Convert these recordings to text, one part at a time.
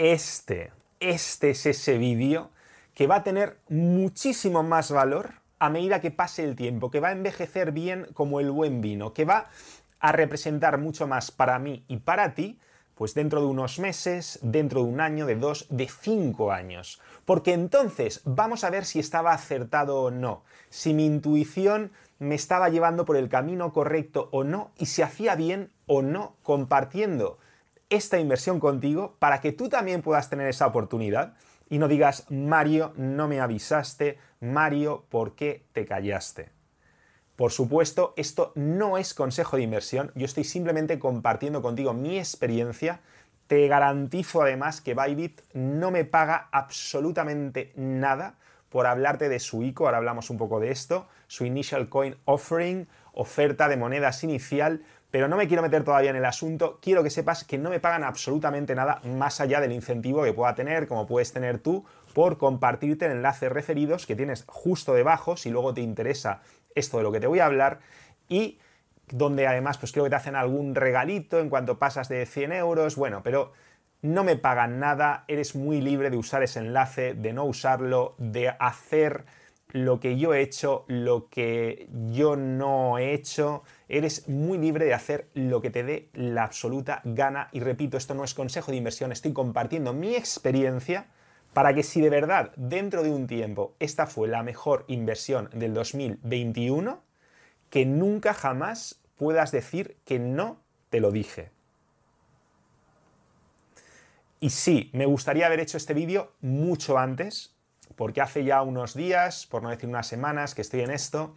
este, este es ese vídeo que va a tener muchísimo más valor a medida que pase el tiempo, que va a envejecer bien como el buen vino, que va a representar mucho más para mí y para ti, pues dentro de unos meses, dentro de un año, de dos, de cinco años. Porque entonces vamos a ver si estaba acertado o no, si mi intuición me estaba llevando por el camino correcto o no, y si hacía bien o no compartiendo esta inversión contigo para que tú también puedas tener esa oportunidad y no digas, Mario, no me avisaste, Mario, ¿por qué te callaste? Por supuesto, esto no es consejo de inversión, yo estoy simplemente compartiendo contigo mi experiencia. Te garantizo además que Bybit no me paga absolutamente nada por hablarte de su ICO, ahora hablamos un poco de esto, su Initial Coin Offering, oferta de monedas inicial, pero no me quiero meter todavía en el asunto, quiero que sepas que no me pagan absolutamente nada más allá del incentivo que pueda tener, como puedes tener tú, por compartirte el enlace referidos que tienes justo debajo, si luego te interesa esto de lo que te voy a hablar, y donde además pues creo que te hacen algún regalito en cuanto pasas de 100 euros, bueno, pero no me pagan nada, eres muy libre de usar ese enlace, de no usarlo, de hacer lo que yo he hecho, lo que yo no he hecho, eres muy libre de hacer lo que te dé la absoluta gana. Y repito, esto no es consejo de inversión, estoy compartiendo mi experiencia para que si de verdad dentro de un tiempo esta fue la mejor inversión del 2021, que nunca jamás puedas decir que no te lo dije. Y sí, me gustaría haber hecho este vídeo mucho antes, porque hace ya unos días, por no decir unas semanas, que estoy en esto.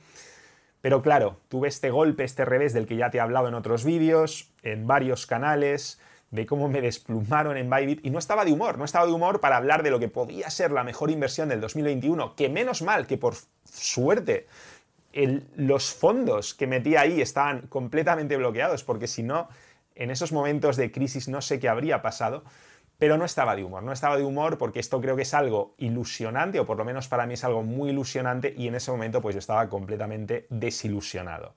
Pero claro, tuve este golpe, este revés del que ya te he hablado en otros vídeos, en varios canales, de cómo me desplumaron en Bybit y no estaba de humor, no estaba de humor para hablar de lo que podía ser la mejor inversión del 2021, que menos mal que por suerte los fondos que metí ahí estaban completamente bloqueados, porque si no, en esos momentos de crisis no sé qué habría pasado pero no estaba de humor, no estaba de humor porque esto creo que es algo ilusionante, o por lo menos para mí es algo muy ilusionante, y en ese momento pues yo estaba completamente desilusionado.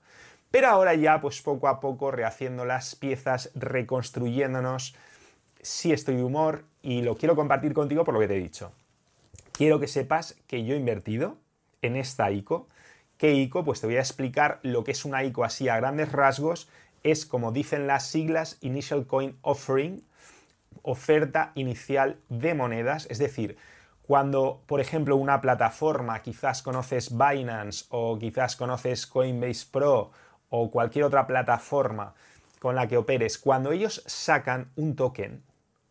Pero ahora ya pues poco a poco rehaciendo las piezas, reconstruyéndonos, sí estoy de humor y lo quiero compartir contigo por lo que te he dicho. Quiero que sepas que yo he invertido en esta ICO. ¿Qué ICO? Pues te voy a explicar lo que es una ICO así a grandes rasgos. Es como dicen las siglas Initial Coin Offering, oferta inicial de monedas, es decir, cuando, por ejemplo, una plataforma, quizás conoces Binance o quizás conoces Coinbase Pro o cualquier otra plataforma con la que operes, cuando ellos sacan un token,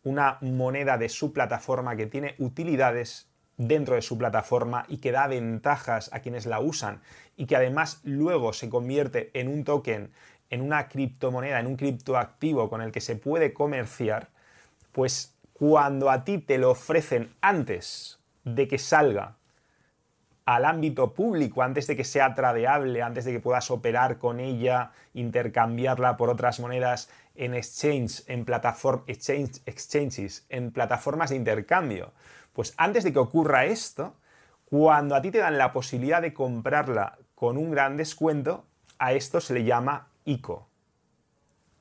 una moneda de su plataforma que tiene utilidades dentro de su plataforma y que da ventajas a quienes la usan y que además luego se convierte en un token, en una criptomoneda, en un criptoactivo con el que se puede comerciar, pues cuando a ti te lo ofrecen antes de que salga al ámbito público, antes de que sea tradeable, antes de que puedas operar con ella, intercambiarla por otras monedas en exchange, en exchange, exchanges, en plataformas de intercambio. Pues antes de que ocurra esto, cuando a ti te dan la posibilidad de comprarla con un gran descuento, a esto se le llama ICO,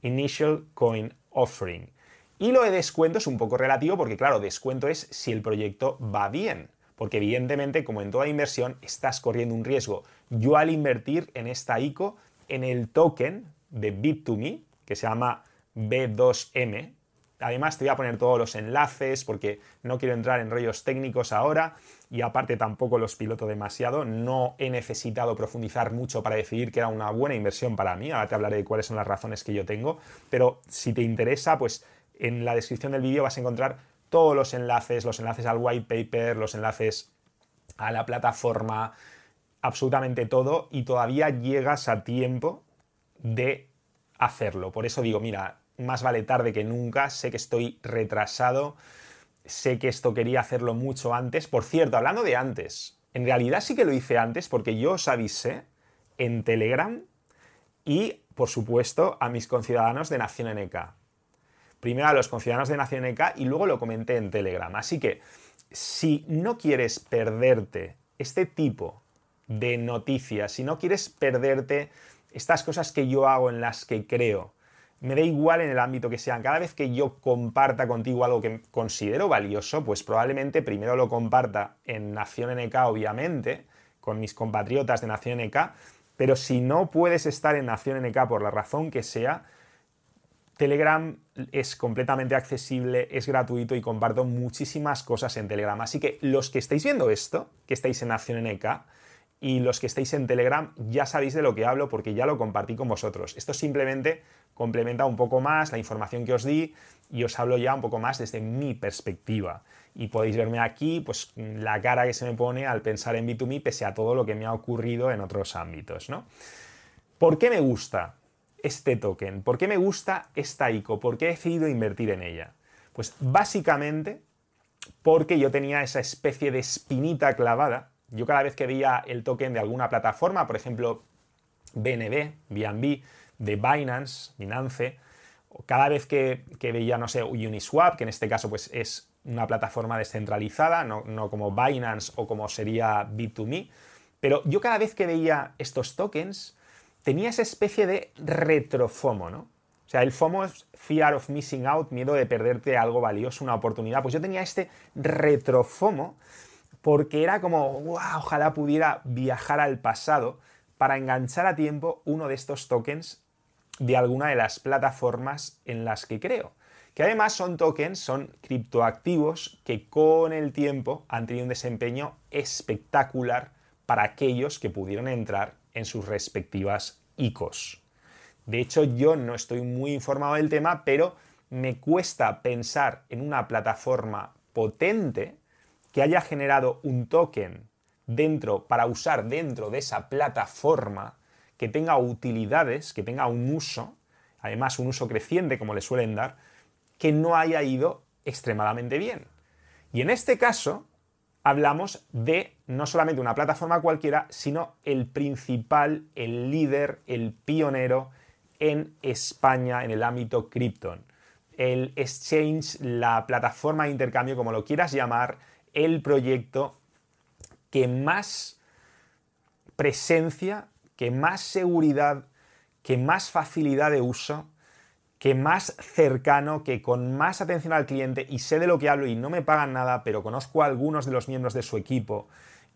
Initial Coin Offering. Y lo de descuento es un poco relativo porque, claro, descuento es si el proyecto va bien. Porque evidentemente, como en toda inversión, estás corriendo un riesgo. Yo al invertir en esta ICO, en el token de Bit2Me, que se llama B2M, además te voy a poner todos los enlaces porque no quiero entrar en rollos técnicos ahora y aparte tampoco los piloto demasiado, no he necesitado profundizar mucho para decidir que era una buena inversión para mí, ahora te hablaré de cuáles son las razones que yo tengo, pero si te interesa, pues en la descripción del vídeo vas a encontrar todos los enlaces, los enlaces al white paper, los enlaces a la plataforma, absolutamente todo y todavía llegas a tiempo de hacerlo. Por eso digo, mira, más vale tarde que nunca, sé que estoy retrasado, sé que esto quería hacerlo mucho antes. Por cierto, hablando de antes, en realidad sí que lo hice antes porque yo os avisé en Telegram y, por supuesto, a mis conciudadanos de Nación NK primero a los conciudadanos de Nación NK y luego lo comenté en Telegram. Así que si no quieres perderte este tipo de noticias, si no quieres perderte estas cosas que yo hago en las que creo, me da igual en el ámbito que sea. Cada vez que yo comparta contigo algo que considero valioso, pues probablemente primero lo comparta en Nación NK, obviamente, con mis compatriotas de Nación NK, pero si no puedes estar en Nación NK por la razón que sea, Telegram es completamente accesible, es gratuito y comparto muchísimas cosas en Telegram. Así que los que estáis viendo esto, que estáis en Nación NK, y los que estáis en Telegram ya sabéis de lo que hablo porque ya lo compartí con vosotros. Esto simplemente complementa un poco más la información que os di y os hablo ya un poco más desde mi perspectiva. Y podéis verme aquí, pues la cara que se me pone al pensar en B2Me pese a todo lo que me ha ocurrido en otros ámbitos, ¿no? ¿Por qué me gusta este token? ¿Por qué me gusta esta ICO? ¿Por qué he decidido invertir en ella? Pues básicamente porque yo tenía esa especie de espinita clavada yo cada vez que veía el token de alguna plataforma, por ejemplo, BNB, BNB, de Binance, Binance, cada vez que, veía, no sé, Uniswap, que en este caso pues, es una plataforma descentralizada, no, no como Binance o como sería Bit2Me, pero yo cada vez que veía estos tokens tenía esa especie de retrofomo, ¿no? O sea, el FOMO es Fear of Missing Out, miedo de perderte algo valioso, una oportunidad. Pues yo tenía este retrofomo porque era como, wow, ojalá pudiera viajar al pasado para enganchar a tiempo uno de estos tokens de alguna de las plataformas en las que creo. Que además son tokens, son criptoactivos que con el tiempo han tenido un desempeño espectacular para aquellos que pudieron entrar en sus respectivas ICOs. De hecho, yo no estoy muy informado del tema, pero me cuesta pensar en una plataforma potente que haya generado un token dentro para usar dentro de esa plataforma que tenga utilidades, que tenga un uso, además un uso creciente como le suelen dar, que no haya ido extremadamente bien. Y en este caso hablamos de no solamente una plataforma cualquiera, sino el principal, el líder, el pionero en España en el ámbito Krypton. El exchange, la plataforma de intercambio, como lo quieras llamar, el proyecto que más presencia, que más seguridad, que más facilidad de uso, que más cercano, que con más atención al cliente, y sé de lo que hablo y no me pagan nada, pero conozco a algunos de los miembros de su equipo,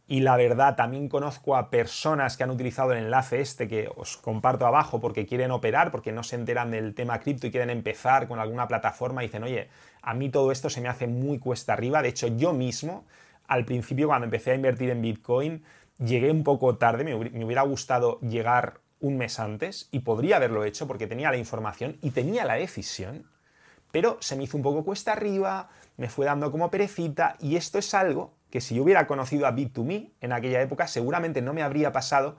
y la verdad también conozco a personas que han utilizado el enlace este que os comparto abajo porque quieren operar, porque no se enteran del tema cripto y quieren empezar con alguna plataforma y dicen, oye, a mí todo esto se me hace muy cuesta arriba. De hecho, yo mismo, al principio cuando empecé a invertir en Bitcoin, llegué un poco tarde, me hubiera gustado llegar un mes antes y podría haberlo hecho porque tenía la información y tenía la decisión, pero se me hizo un poco cuesta arriba, me fue dando como perecita y esto es algo que si yo hubiera conocido a Bit2Me en aquella época seguramente no me habría pasado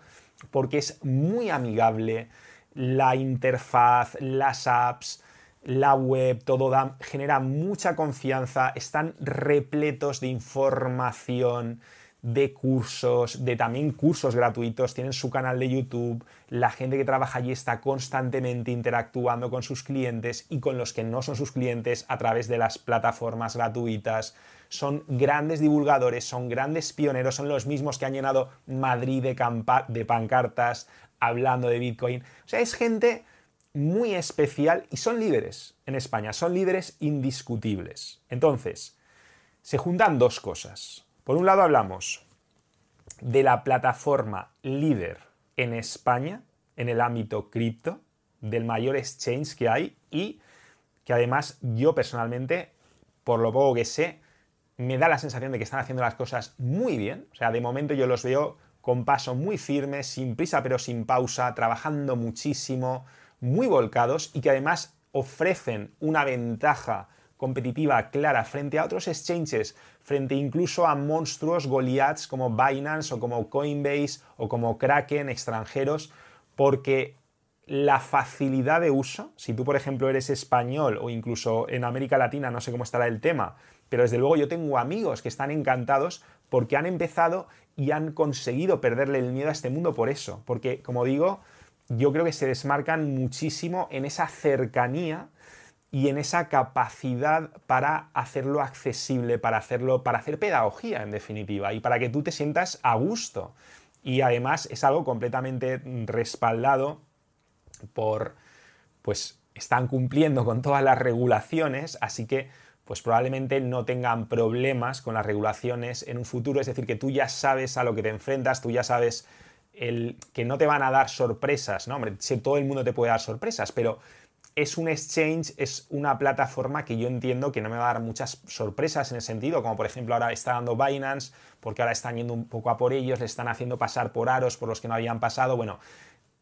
porque es muy amigable, la interfaz, las apps, la web, todo genera mucha confianza, están repletos de información, de cursos, de también cursos gratuitos, tienen su canal de YouTube, la gente que trabaja allí está constantemente interactuando con sus clientes y con los que no son sus clientes a través de las plataformas gratuitas. Son grandes divulgadores, son grandes pioneros, son los mismos que han llenado Madrid de, pancartas hablando de Bitcoin. O sea, es gente muy especial y son líderes en España, son líderes indiscutibles. Entonces, se juntan dos cosas. Por un lado hablamos de la plataforma líder en España en el ámbito cripto, del mayor exchange que hay y que además yo personalmente, por lo poco que sé, me da la sensación de que están haciendo las cosas muy bien. O sea, de momento yo los veo con paso muy firme, sin prisa pero sin pausa, trabajando muchísimo, muy volcados y que además ofrecen una ventaja competitiva clara frente a otros exchanges, frente incluso a monstruos Goliaths como Binance o como Coinbase o como Kraken extranjeros, porque la facilidad de uso, si tú por ejemplo eres español o incluso en América Latina, no sé cómo estará el tema, pero desde luego yo tengo amigos que están encantados porque han empezado y han conseguido perderle el miedo a este mundo por eso, porque como digo, yo creo que se desmarcan muchísimo en esa cercanía y en esa capacidad para hacerlo accesible, para hacerlo, para hacer pedagogía en definitiva, y para que tú te sientas a gusto. Y además es algo completamente respaldado por, pues, están cumpliendo con todas las regulaciones, así que pues probablemente no tengan problemas con las regulaciones en un futuro, es decir, que tú ya sabes a lo que te enfrentas, tú ya sabes el, que no te van a dar sorpresas, ¿no? Hombre, si todo el mundo te puede dar sorpresas, pero es un exchange, es una plataforma que yo entiendo que no me va a dar muchas sorpresas en el sentido, como por ejemplo ahora está dando Binance, porque ahora están yendo un poco a por ellos, le están haciendo pasar por aros por los que no habían pasado. Bueno,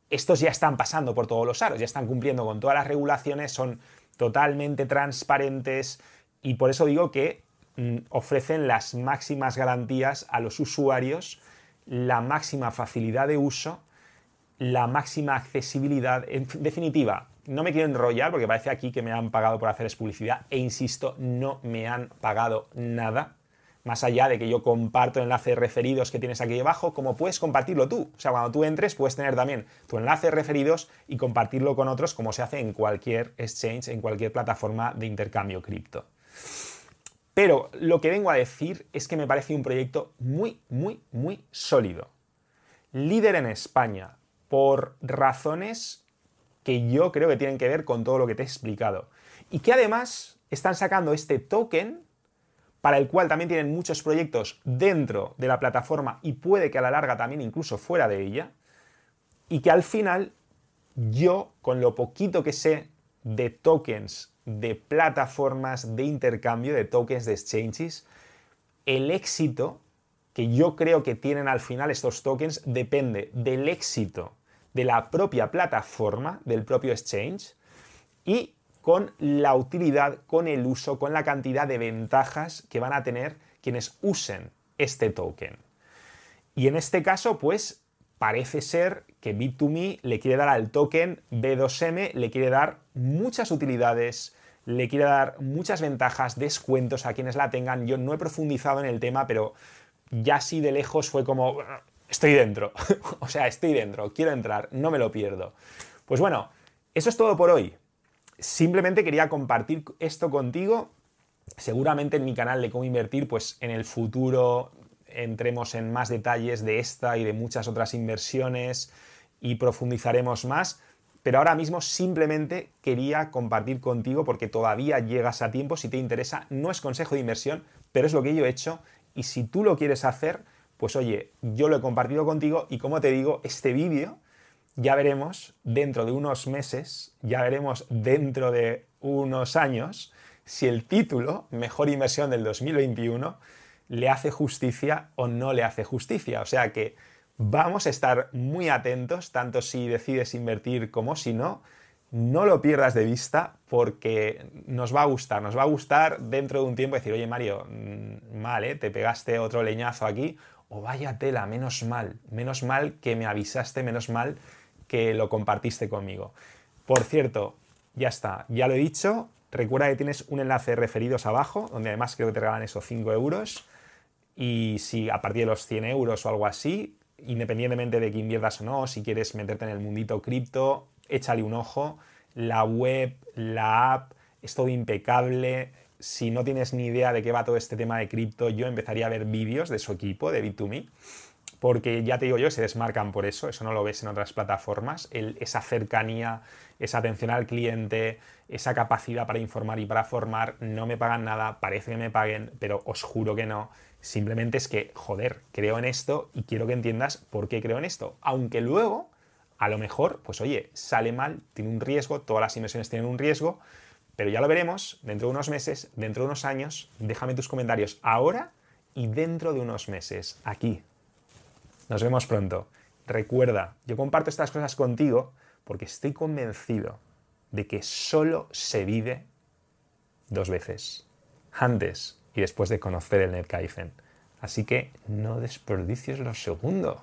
estos ya están pasando por todos los aros, ya están cumpliendo con todas las regulaciones, son totalmente transparentes y por eso digo que mm, ofrecen las máximas garantías a los usuarios, la máxima facilidad de uso, la máxima accesibilidad, en definitiva, no me quiero enrollar porque parece aquí que me han pagado por hacerles publicidad e insisto, no me han pagado nada. Más allá de que yo comparto enlaces referidos que tienes aquí abajo, como puedes compartirlo tú. O sea, cuando tú entres puedes tener también tu enlace referidos y compartirlo con otros como se hace en cualquier exchange, en cualquier plataforma de intercambio cripto. Pero lo que vengo a decir es que me parece un proyecto muy, muy, muy sólido. Líder en España, por razones que yo creo que tienen que ver con todo lo que te he explicado. Y que además están sacando este token para el cual también tienen muchos proyectos dentro de la plataforma y puede que a la larga también incluso fuera de ella. Y que al final yo, con lo poquito que sé de tokens, de plataformas de intercambio, de tokens de exchanges, el éxito que yo creo que tienen al final estos tokens depende del éxito de la propia plataforma, del propio exchange, y con la utilidad, con el uso, con la cantidad de ventajas que van a tener quienes usen este token. Y en este caso, pues parece ser que Bit2Me le quiere dar al token B2M, le quiere dar muchas utilidades, le quiere dar muchas ventajas, descuentos a quienes la tengan. Yo no he profundizado en el tema, pero ya así de lejos fue como, estoy dentro. o sea, estoy dentro, quiero entrar, no me lo pierdo. Pues bueno, eso es todo por hoy. Simplemente quería compartir esto contigo. Seguramente en mi canal de cómo invertir, pues en el futuro entremos en más detalles de esta y de muchas otras inversiones y profundizaremos más. Pero ahora mismo simplemente quería compartir contigo porque todavía llegas a tiempo. Si te interesa, no es consejo de inversión, pero es lo que yo he hecho. Y si tú lo quieres hacer, pues oye, yo lo he compartido contigo y como te digo, este vídeo ya veremos dentro de unos meses, ya veremos dentro de unos años, si el título, Mejor Inversión del 2021, le hace justicia o no le hace justicia. O sea que vamos a estar muy atentos, tanto si decides invertir como si no. No lo pierdas de vista porque nos va a gustar, nos va a gustar dentro de un tiempo decir, oye Mario, mm, mal, ¿eh? te pegaste otro leñazo aquí o vaya tela, menos mal, menos mal que me avisaste, menos mal que lo compartiste conmigo. Por cierto, ya está, ya lo he dicho, recuerda que tienes un enlace de referidos abajo, donde además creo que te regalan esos 5 euros, y si a partir de los 100 euros o algo así, independientemente de que inviertas o no, si quieres meterte en el mundito cripto, échale un ojo, la web, la app, es todo impecable, si no tienes ni idea de qué va todo este tema de cripto, yo empezaría a ver vídeos de su equipo, de Bit2Me, porque ya te digo yo, se desmarcan por eso, eso no lo ves en otras plataformas, esa cercanía, esa atención al cliente, esa capacidad para informar y para formar, no me pagan nada, parece que me paguen, pero os juro que no. Simplemente es que, joder, creo en esto y quiero que entiendas por qué creo en esto. Aunque luego, a lo mejor, pues oye, sale mal, tiene un riesgo, todas las inversiones tienen un riesgo, pero ya lo veremos dentro de unos meses, dentro de unos años. Déjame tus comentarios ahora y dentro de unos meses, aquí. Nos vemos pronto. Recuerda, yo comparto estas cosas contigo porque estoy convencido de que solo se vive dos veces. Antes y después de conocer el NetKaizen. Así que no desperdicies los segundos.